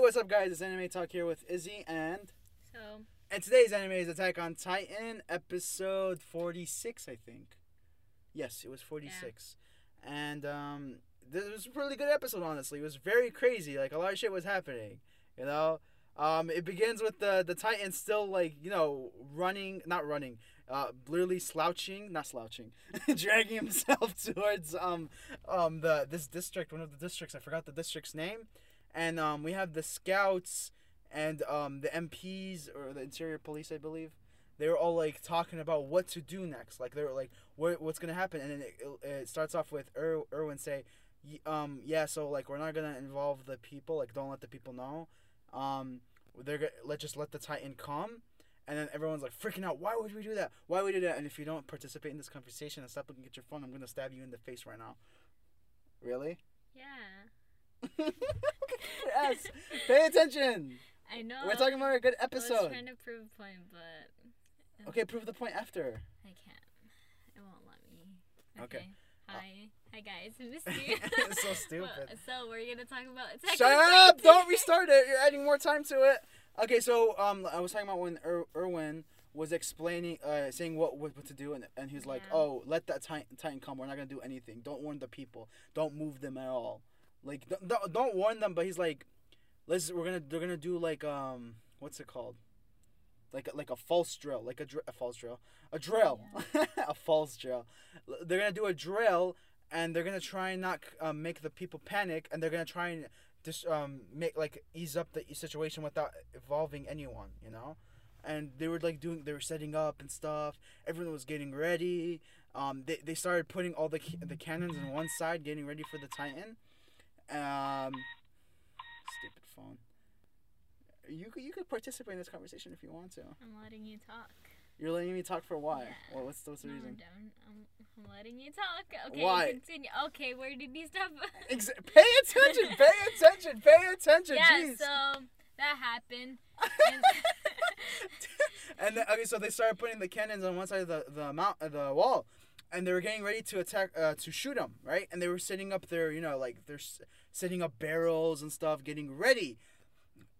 what's up, guys? It's Anime Talk here with Izzy, and So and today's anime is Attack on Titan, episode forty-six, I think. Yes, it was forty-six, and um, this was a really good episode. Honestly, it was very crazy. Like a lot of shit was happening. You know, um, it begins with the the Titan still like you know running, not running, uh, literally slouching, not slouching, dragging himself towards um um the this district, one of the districts. I forgot the district's name, and um we have the scouts and um the MPs or the interior police, I believe. They were all like talking about what to do next. Like they were like, what what's gonna happen? And then it, it starts off with er, Erwin say, "Y- um yeah, so like we're not gonna involve the people. Like don't let the people know. Um they're gonna let just let the Titan come. And then everyone's like freaking out. Why would we do that? Why would we do that? And if you don't participate in this conversation and stop looking at your phone, I'm gonna stab you in the face right now. Really? yeah, yes. Pay attention. I know. We're talking about a good episode. I was trying to prove a point, but Okay, prove the point after. I can't. It won't let me. Okay. Hi, hi guys. I missed you. It's so Well, stupid. so we're gonna talk about Attack Shut up! Don't restart it. You're adding more time to it. Okay, so um, I was talking about when er- Erwin was explaining, uh, saying what what, what to do, and and he's like, Yeah. "Oh, let that titan, titan come. We're not gonna do anything. Don't warn the people. Don't move them at all. Like, don't, don't, warn them." But he's like, "Let's. We're gonna. They're gonna do like um, what's it called? Like a, like a false drill, like a, dr- a false drill, a drill, a false drill. They're gonna do a drill, and they're gonna try and not um, make the people panic, and they're gonna try and just um make like ease up the situation without involving anyone, you know. And they were like doing, they were setting up and stuff. Everyone was getting ready. Um, they, they started putting all the the cannons on one side, getting ready for the Titan. Um, stupid phone. You you could participate in this conversation if you want to. I'm letting you talk. You're letting me talk for why? Yeah. Well, what's, what's the no, reason? I'm, I'm letting you talk. Okay. Why? Continue. Okay. Where did you stop? Ex- pay attention! Pay attention! Pay attention! yeah. Jeez. So that happened. And and then, okay, so they started putting the cannons on one side of the the mount uh, the wall, and they were getting ready to attack uh, to shoot them, right? And they were setting up their you know like they're s- setting up barrels and stuff, getting ready.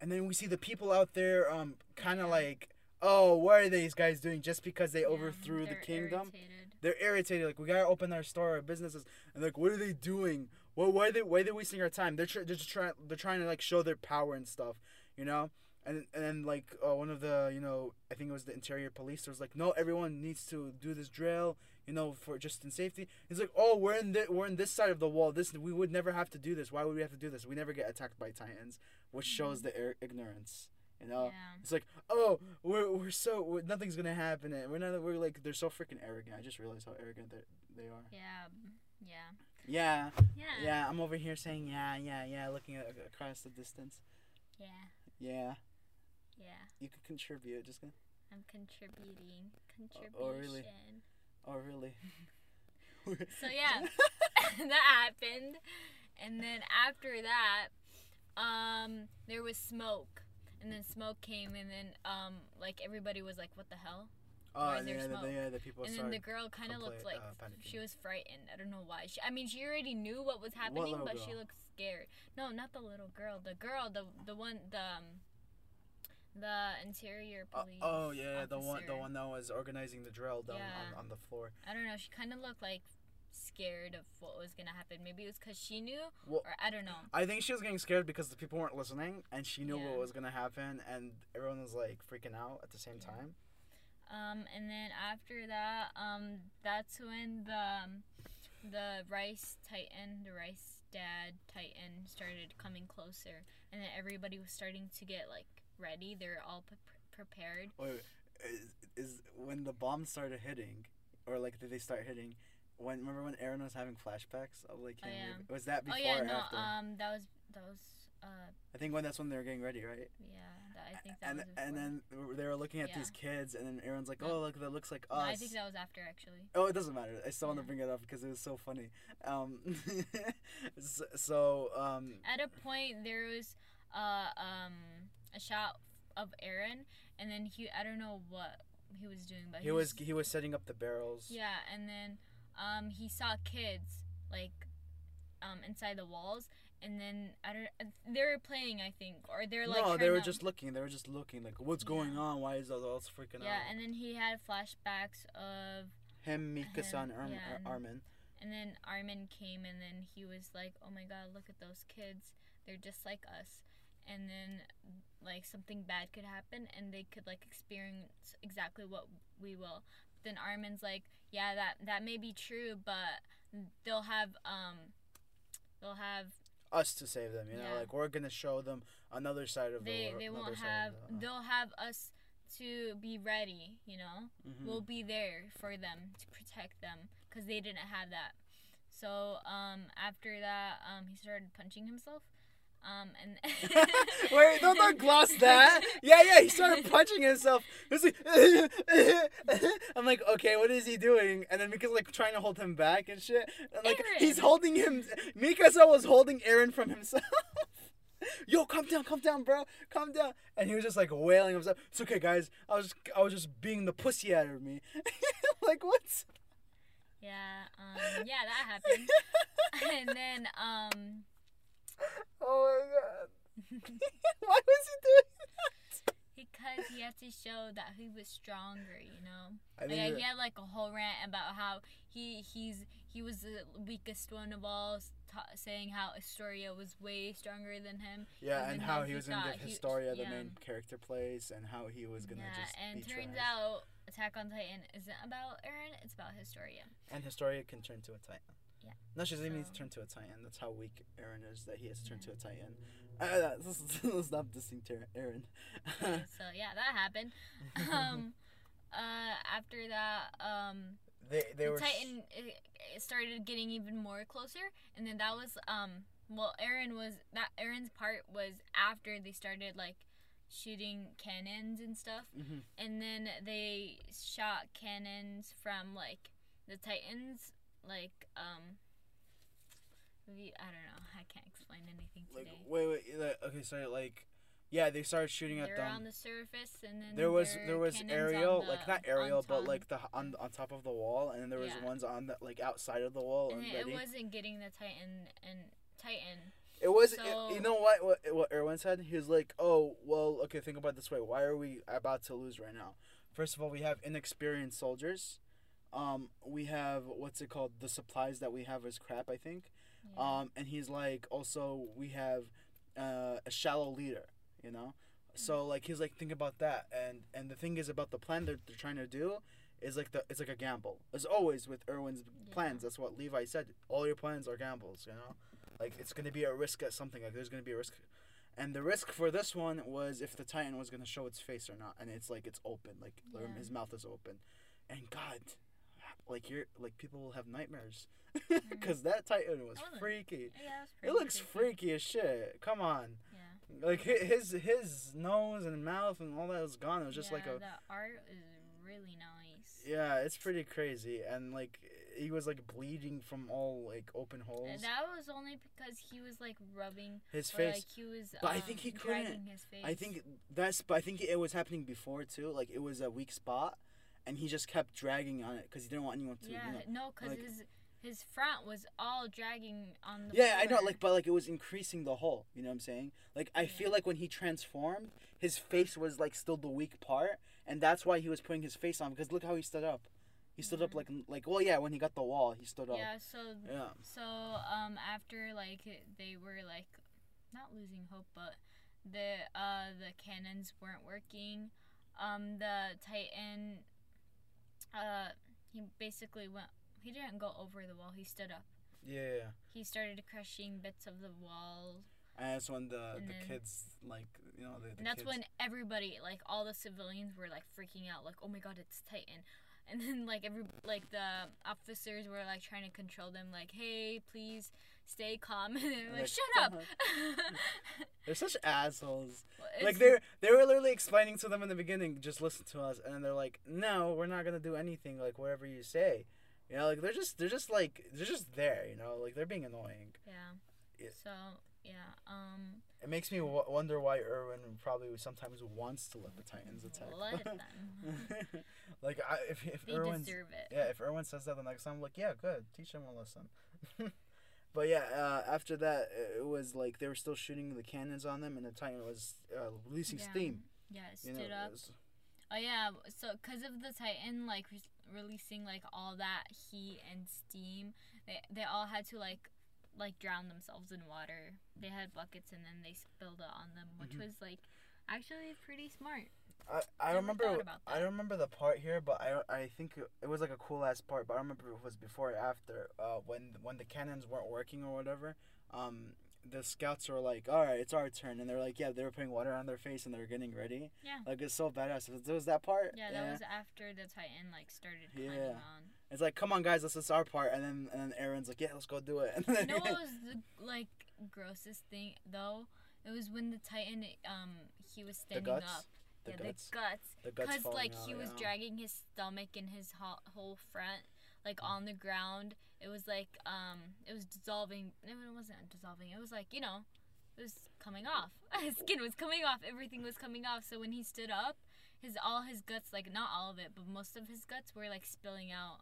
And then we see the people out there, um, kind of Yeah. like, oh, what are these guys doing? Just because they Yeah, overthrew the kingdom, irritated. they're irritated. Like we gotta open our store, our businesses, and like, what are they doing? Well, why are they why are they wasting our time? They're tr- they're just trying they're trying to like show their power and stuff, you know. And and then like uh, one of the you know I think it was the interior police was like, no, everyone needs to do this drill, you know, for just in safety. He's like, oh, we're in the, we're in this side of the wall. This we would never have to do this. Why would we have to do this? We never get attacked by titans, which shows mm-hmm. the ir- ignorance, you know. Yeah. It's like, oh, we're, we're so we're, nothing's gonna happen. And we're not. We're like they're so freaking arrogant. I just realized how arrogant they they are. Yeah. Yeah. Yeah, Yeah. yeah. I'm over here saying yeah, yeah, yeah, looking at, across the distance. Yeah. Yeah, Yeah. you could contribute. Just gonna. I'm contributing. Contribution. oh, really? Oh, really? So yeah, that happened, and then after that, um, there was smoke, and then smoke came, and then um, like everybody was like, "What the hell?" Oh, and yeah, the, yeah, the people and then the girl kind of looked like uh, she was frightened. I don't know why. She, I mean, she already knew what was happening, little but she looked scared. No, not the little girl. The girl, the the one, the um, the interior Uh, police. oh yeah, the one the one that was organizing the drill down Yeah. on, on the floor. I don't know. She kind of looked like scared of what was gonna happen. Maybe it was because she knew, Well, or I don't know. I think she was getting scared because the people weren't listening, and she knew Yeah. what was gonna happen, and everyone was like freaking out at the same Yeah. time. Um, and then after that, um, that's when the um, the Reiss titan, the Reiss dad titan, started coming closer, and then everybody was starting to get like ready. They're all pre- prepared. Wait, is, is when the bombs started hitting, or like did they start hitting? When remember when Eren was having flashbacks of like Oh, yeah. Was that before oh yeah, or no, after? um, that was that was uh, I think when that's when they were getting ready, right? yeah, that, I think that and was before. and then they were looking at Yeah. these kids, and then Eren's like, "Oh, look, that looks like No, us." I think that was after actually. Oh, it doesn't matter. I still want to bring it up because it was so funny. Um, s- so um, At a point, there was uh um a shot of Eren, and then he I don't know what he was doing, but he was he was setting up the barrels. Yeah, and then um, he saw kids like um, inside the walls, and then I don't. They were playing, I think, or they're like. no, they were to- just looking. They were just looking like, what's going Yeah. on? Why is all all freaking Yeah, out? Yeah, and then he had flashbacks of, Him, and him, yeah, and- Armin. and then Armin came, and then he was like, "Oh my God, look at those kids! They're just like us." And then, like something bad could happen, and they could like experience exactly what we will. Then Armin's like, "Yeah, that that may be true, but they'll have um, they'll have Us to save them, you know, Yeah. like we're gonna show them another side of the they world. they won't have the- uh, they'll have us to be ready you know Mhm. we'll be there for them to protect them because they didn't have that so um after that um he started punching himself um and Wait, don't, don't gloss that. Yeah, yeah, he started punching himself. Like, I'm like, okay, what is he doing? And then Mika's like trying to hold him back and shit. And like, he's holding him. Mikasa was holding Eren from himself. Yo, calm down, calm down, bro, calm down. And he was just like wailing himself. It's okay, guys. I was, I was just being the pussy out of me. like what? yeah um yeah that happened and then um Oh my god. Why was he doing that? because he had to show that he was stronger you know I Like, yeah, he had like a whole rant about how he he's he was the weakest one of all, ta saying how Historia was way stronger than him. Yeah, and how he he was gonna give he- Historia the yeah. main character plays, and how he was gonna just yeah, just and turns trash. out Attack on Titan isn't about Eren; it's about Historia. and Historia can turn to a Titan. Yeah. No, she doesn't even need to turn to a Titan. That's how weak Eren is. That he has to turn to a Titan. Uh, let's, let's Ter- Eren. Okay, so yeah, that happened. Um, uh, after that, um, they they the Titan it, it started getting even more closer, and then that was um well Eren was that Eren's part was after they started like shooting cannons and stuff, Mhm. and then they shot cannons from like the Titans like um. We, I don't know. I can't explain anything Like today. wait wait like, okay so like yeah they started shooting at They're them. on the surface, and then there was there was aerial on like not aerial but like the on on top of the wall and then there was Yeah. ones on the like outside of the wall and and it, it wasn't getting the Titan and Titan. It was. So- you know what? What what Erwin said? He was like, "Oh, well, okay. Think about it this way. Why are we about to lose right now? First of all, we have inexperienced soldiers. Um, we have what's it called? The supplies that we have is crap. I think. Yeah. Um, and he's like, also we have uh, a shallow leader. You know. So like he's like, think about that. And and the thing is about the plan that they're trying to do. Is like the it's like a gamble. As always with Erwin's plans, that's what Levi said. All your plans are gambles, you know. Like it's gonna be a risk at something. Like there's gonna be a risk, and the risk for this one was if the Titan was gonna show its face or not, and it's like it's open, like Yeah. his mouth is open, and God, like you're like people will have nightmares, because that Titan was freaky. Yeah, that was It looks creepy. freaky as shit. Come on, Yeah. like his his nose and mouth and all that was gone. It was just like Yeah, a the art is really nice. yeah, it's pretty crazy, and like he was like bleeding from all like open holes. And that was only because he was like rubbing His or face. like he was But I um, think he couldn't-. I think that's, but I think it was happening before too. Like it was a weak spot, and he just kept dragging on it because he didn't want anyone to. Yeah, You know. no, because like- his his front was all dragging on the Yeah, I know. Like, but like it was increasing the hole. You know what I'm saying? Like I feel like when he transformed, his face was like still the weak part, and that's why he was putting his face on. Because look how he stood up. He stood up Mhm. like like well yeah when he got the wall he stood up. Yeah, so Yeah. so um after like they were like not losing hope, but the uh the cannons weren't working. Um, the Titan, uh, he basically went. He didn't go over the wall. He stood up. Yeah. He started crushing bits of the wall, And that's when the And the then- kids like you know the, the and that's kids, when everybody, like all the civilians, were like freaking out, like, "Oh my God, it's Titan!" And then like every like the officers were like trying to control them, like, "Hey, please stay calm." And they're like, Like, "Shut up!" they're such assholes. Like they they were literally explaining to them in the beginning, just listen to us, and then they're like, no, we're not gonna do anything like whatever you say. You know, like they're just they're just like they're just there. You know, like they're being annoying. yeah. Yeah. So yeah, um, It makes me w- wonder why Erwin probably sometimes wants to let the Titans attack. let them. like I, if if They it. yeah, if Erwin says that the next time, I'm like, yeah, good, teach him a lesson. But yeah, uh, after that, it was like they were still shooting the cannons on them, and the Titan was uh, releasing Yeah. steam. Yeah, it You stood know, up. it was- Oh yeah, so because of the Titan like re- releasing like all that heat and steam, they they all had to like like drown themselves in water. They had buckets and then they spilled it on them, which Mhm. was like actually pretty smart. I, I Never remember I don't remember the part here, but I I think it- it was like a cool ass part. But I remember it was before or after uh, when when the cannons weren't working or whatever. Um, the scouts were like, "All right, it's our turn," and they're like, "Yeah," they were putting water on their face and they were getting ready. Yeah. Like it's so badass. It was that part. Yeah, that was after the Titan like started climbing Yeah. on. It's like, come on, guys, this is our part, and then and then Eren's like, "Yeah, let's go do it." And then You know what was the like grossest thing though? It was when the Titan um he was the standing guts, up. The yeah, guts, the guts. the guts Because like out, he was yeah. dragging his stomach and his ho- whole front like on the ground. It was like um it was dissolving. No, it wasn't dissolving. It was like you know, it was coming off. his skin was coming off. Everything was coming off. So when he stood up, his all his guts like not all of it, but most of his guts were like spilling out,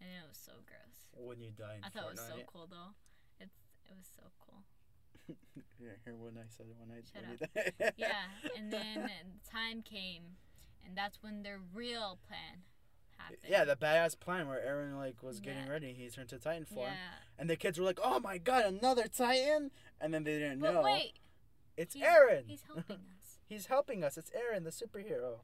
and it was so gross. When you die I thought it was so cool though. It's it was so cool. Yeah, hear what I said when I Shut up. Yeah, and then time came, and that's when their real plan happened. Yeah, the badass plan where Eren like was getting Yeah. ready. He turned to Titan form, Yeah. and the kids were like, "Oh my god, another Titan!" And then they didn't But know wait, it's he's- Eren. he's helping us. He's helping us. It's Eren, the superhero.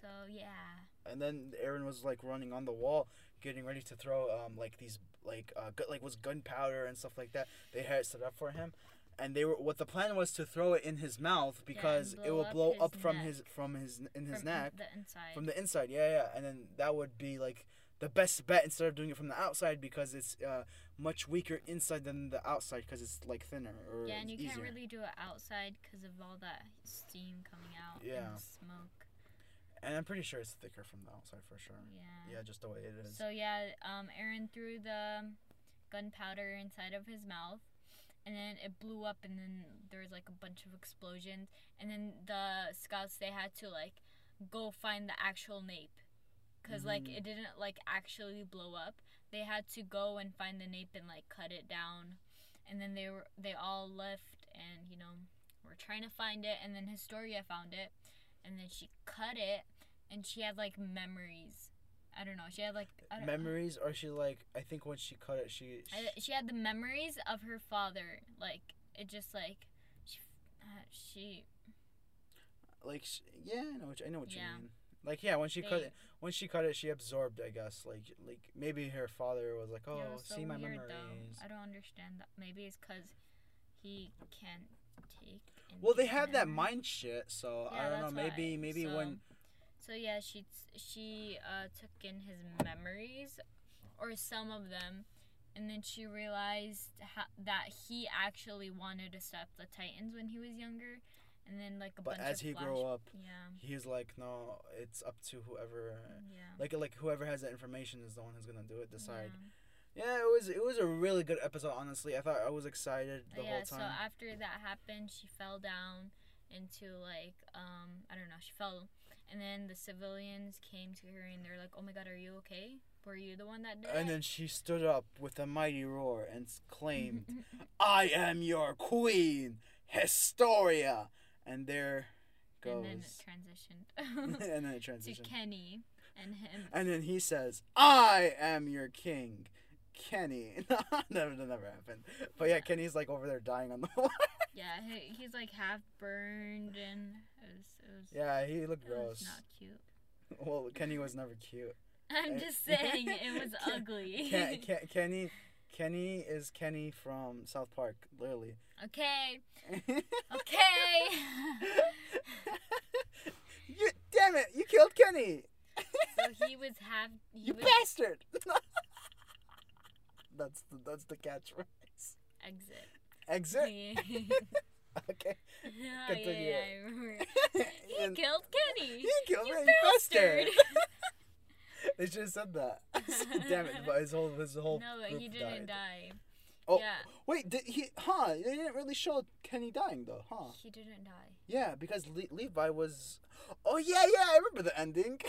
So yeah. And then Eren was like running on the wall, getting ready to throw um like these like uh gu- like was gunpowder and stuff like that. They had it set up for him, and they were what the plan was to throw it in his mouth because it blow will up blow his up from his from his in his from neck. The inside. From the inside, yeah, yeah, and then that would be like the best bet instead of doing it from the outside because it's uh, much weaker inside than the outside because it's like thinner or yeah, and you easier. can't really do it outside because of all that steam coming out Yeah. and smoke. And I'm pretty sure it's thicker from the outside for sure. Yeah. Yeah, just the way it is. So yeah, um, Eren threw the gunpowder inside of his mouth, and then it blew up, and then there was like a bunch of explosions, and then the scouts they had to like go find the actual nape, cause like Mhm. it didn't like actually blow up. They had to go and find the nape and like cut it down, and then they were they all left, and you know were trying to find it, and then Historia found it, and then she cut it, and she had like memories. I don't know. She had like I don't, Memories, or she like I think when she cut it, she, she I, she had the memories of her father. Like it just like she uh, she like yeah, I know what you, I know what Yeah. you mean. Like yeah, when she cut it, when she cut it, she absorbed. I guess like like maybe her father was like, oh, was so see my weird memories. though. I don't understand that. Maybe it's because he can't take. Well, they have that mind shit, so Yeah, I don't know. Maybe maybe so, when So yeah, she t- she uh, took in his memories, or some of them, and then she realized ha- that he actually wanted to stop the Titans when he was younger, and then like a bunch but bunch as of he flash- grew up, Yeah. he's like, no, it's up to whoever. Yeah. Like like whoever has that information is the one who's gonna do it. Decide. Yeah. Yeah, it was it was a really good episode. Honestly, I thought I was excited the yeah, whole time. so after that happened, she fell down into like um I don't know, she fell and then the civilians came to her and they're like, "Oh my god, are you okay? Were you the one that did and it?" then she stood up with a mighty roar and s- claimed, "I am your queen, Historia." And there goes. and then it transitioned and then it transitioned to. Kenny and him. And then he says, "I am your king." Kenny. never, never happened. But yeah, Kenny's like over there dying on the wall. Yeah, he, he's like half burned and it was it was, yeah, he looked gross. not cute. Well, Kenny was never cute. I'm Eh, just saying it was Ken- ken, Ken, Ken, Kenny, Kenny is Kenny from South Park, literally. okay, okay. you damn it! You killed Kenny. so he was half. He You was bastard. That's the that's the catchphrase. exit. Exit. Okay. Oh, yeah, Continue. yeah. He And- killed Kenny. He killed You bastard. they should have said that. Damn it! But his whole his whole no, but he didn't died. die. Oh Yeah, wait, did he? Huh? They didn't really show Kenny dying though, huh? he didn't die. Yeah, because Le- Levi was. Oh yeah, yeah, I remember the ending.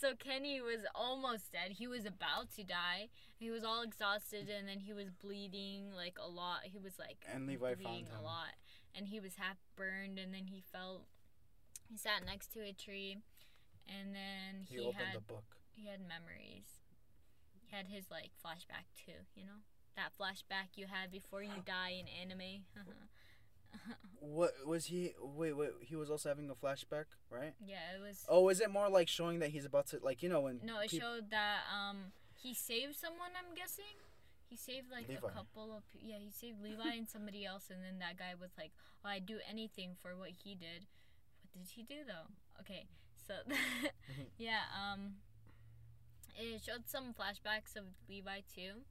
So Kenny was almost dead. He was about to die. He was all exhausted, and then he was bleeding like a lot. He was like And Levi bleeding a lot, and he was half burned. And then he felt. He sat next to a tree, and then He, he, opened had the book. he had memories. He had his like flashback too. You know that flashback you had before you die in anime. What was he? Wait, wait. He was also having a flashback, right? yeah, it was. Oh, is it more like showing that he's about to, like you know, when No, it peop- showed that um he saved someone. I'm guessing he saved like Levi. a couple of yeah he saved Levi and somebody else, and then that guy was like, "Oh, I'd do anything for what he did." What did he do though? Okay, so yeah, um, it showed some flashbacks of Levi too,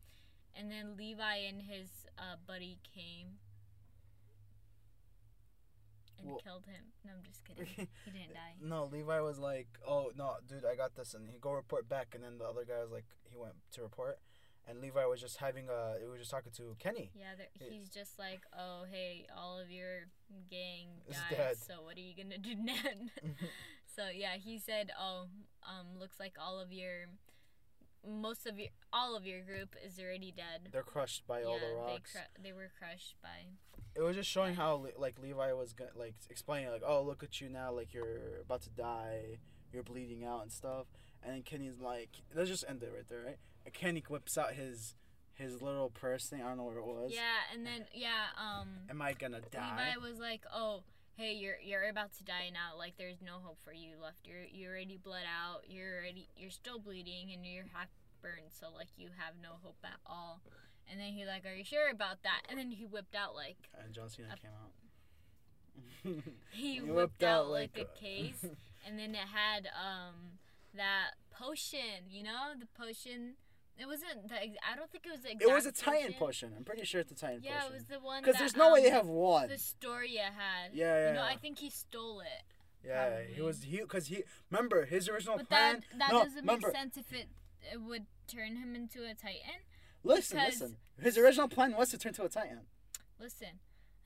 and then Levi and his uh, buddy came. And Well- killed him. No, I'm just kidding. He didn't die. No, Levi was like, "Oh no, dude, I got this," and he go report back, and then the other guy was like, he went to report, and Levi was just having a, he was just talking to Kenny. Yeah, there, It- he's just like, oh, hey, all of your gang died, dead." so what are you gonna do then? so yeah, he said, oh, um, looks like all of your, most of your, all of your group is already dead. They're crushed by yeah, all the they rocks. cru- they were crushed by. it was just showing how like Levi was like explaining like, "Oh, look at you now, like you're about to die, you're bleeding out and stuff." And then Kenny's like, "Let's just end it right there, right?" And Kenny whips out his his little purse thing. I don't know what it was. Yeah, and then yeah, um, Am I gonna die? Levi was like, oh. Hey, you're you're about to die now. Like, there's no hope for you left. You're you already bled out. You're already you're still bleeding, and you're half burned. So like, you have no hope at all. And then he like, are you sure about that? And then he whipped out like And John Cena Up- came out. he He whipped, whipped out, out, like, like, a case, and then it had um that potion. You know the potion. It wasn't the. ex- I don't think it was the. it was a exact Titan potion. I'm pretty sure it's a Titan Yeah, it was the one. Because there's no way they um, have one. Historia had. Yeah, yeah, You know, yeah. I think he stole it. Yeah, he was he because he remember his original But plan. that that no, doesn't remember, make sense if it it would turn him into a Titan. Listen, listen. His original plan was to turn to a Titan. Listen.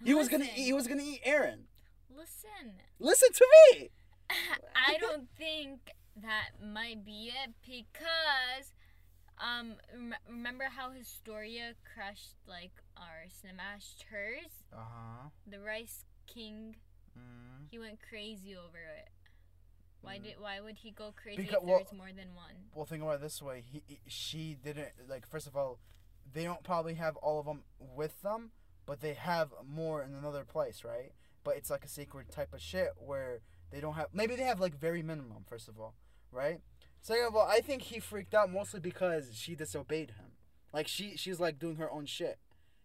He was gonna eat, he was gonna eat Eren. Listen. Listen to me. I don't think that might be it because um rem- remember how Historia crushed like or smashed hers? Uh huh. The Reiss King, Mm. he went crazy over it. Why Mm. did why would he go crazy Because- if well- there's more than one? Well, think about it this way. He, he- she didn't like. First of all, they don't probably have all of them with them, but they have more in another place, right? But it's like a sacred type of shit where they don't have. Maybe they have like very minimum. First of all, right? Second of all, I think he freaked out mostly because she disobeyed him. Like she, she's like doing her own shit.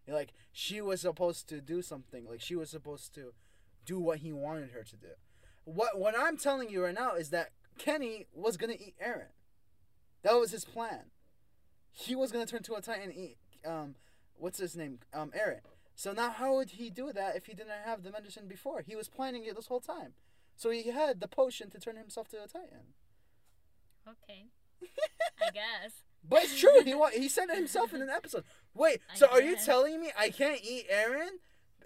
Like she was supposed to do something. Like she was supposed to do what he wanted her to do. What what I'm telling you right now is that Kenny was gonna eat Eren. That was his plan. He was gonna turn to a titan and eat um what's his name? Um Eren. So now how would he do that if he didn't have the medicine before? He was planning it this whole time. So he had the potion to turn himself to a titan. Okay. I guess. But it's true. He wa- he said it himself in an episode. Wait, I so are you guess. telling me I can't eat Eren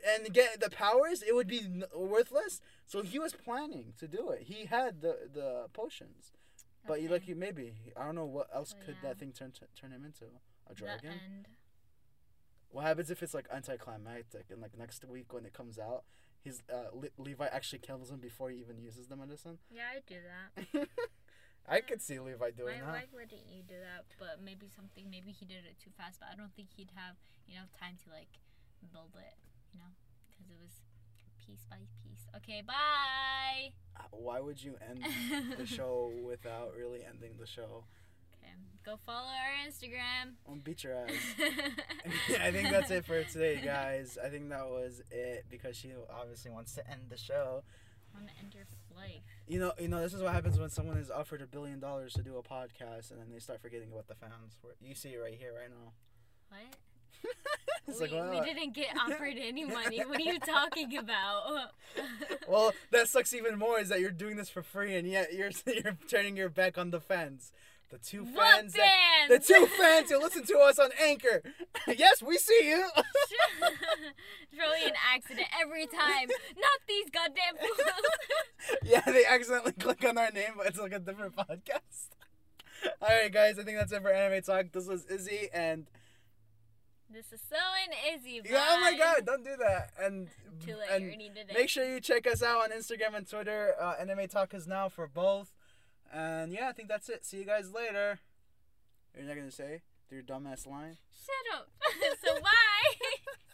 and get the powers? It would be n- worthless. So he was planning to do it. He had the the potions. But you Okay. like you maybe I don't know what else So, could yeah. that thing turn turn him into a The dragon. end. What happens if it's like anticlimactic and like next week when it comes out, he's uh, Le- Levi actually kills him before he even uses the medicine? Yeah, I'd do that. I could see Levi doing Why, that. why wouldn't you do that? But maybe something, maybe he did it too fast. But I don't think he'd have enough time to like build it, you know, because it was piece by piece. Okay, bye. Uh, Why would you end the show without really ending the show? Okay, go follow our Instagram. I'll beat your ass. I think that's it for today, guys. I think that was it because she obviously wants to end the show. I want to end your life. You know, you know, this is what happens when someone is offered a billion dollars to do a podcast and then they start forgetting about the fans. You see it right here, right now. What? it's we, like, wow. we didn't get offered any money. What are you talking about? Well, that sucks even more is that you're doing this for free and yet you're you're turning your back on the fans the two fans, that, the two fans who listen to us on Anchor. yes, we see you. it's really an accident every time. Not these goddamn fools. yeah, they accidentally click on our name, but it's like a different podcast. All right, guys, I think that's it for Anime Talk. This was Izzy and. This is so in Izzy. Bye. Yeah, oh my god, don't do that. And, and make sure you check us out on Instagram and Twitter. Uh, Anime Talk is now for both. And yeah, I think that's it. See you guys later. You're not gonna say through your dumbass line. Shut up. so bye.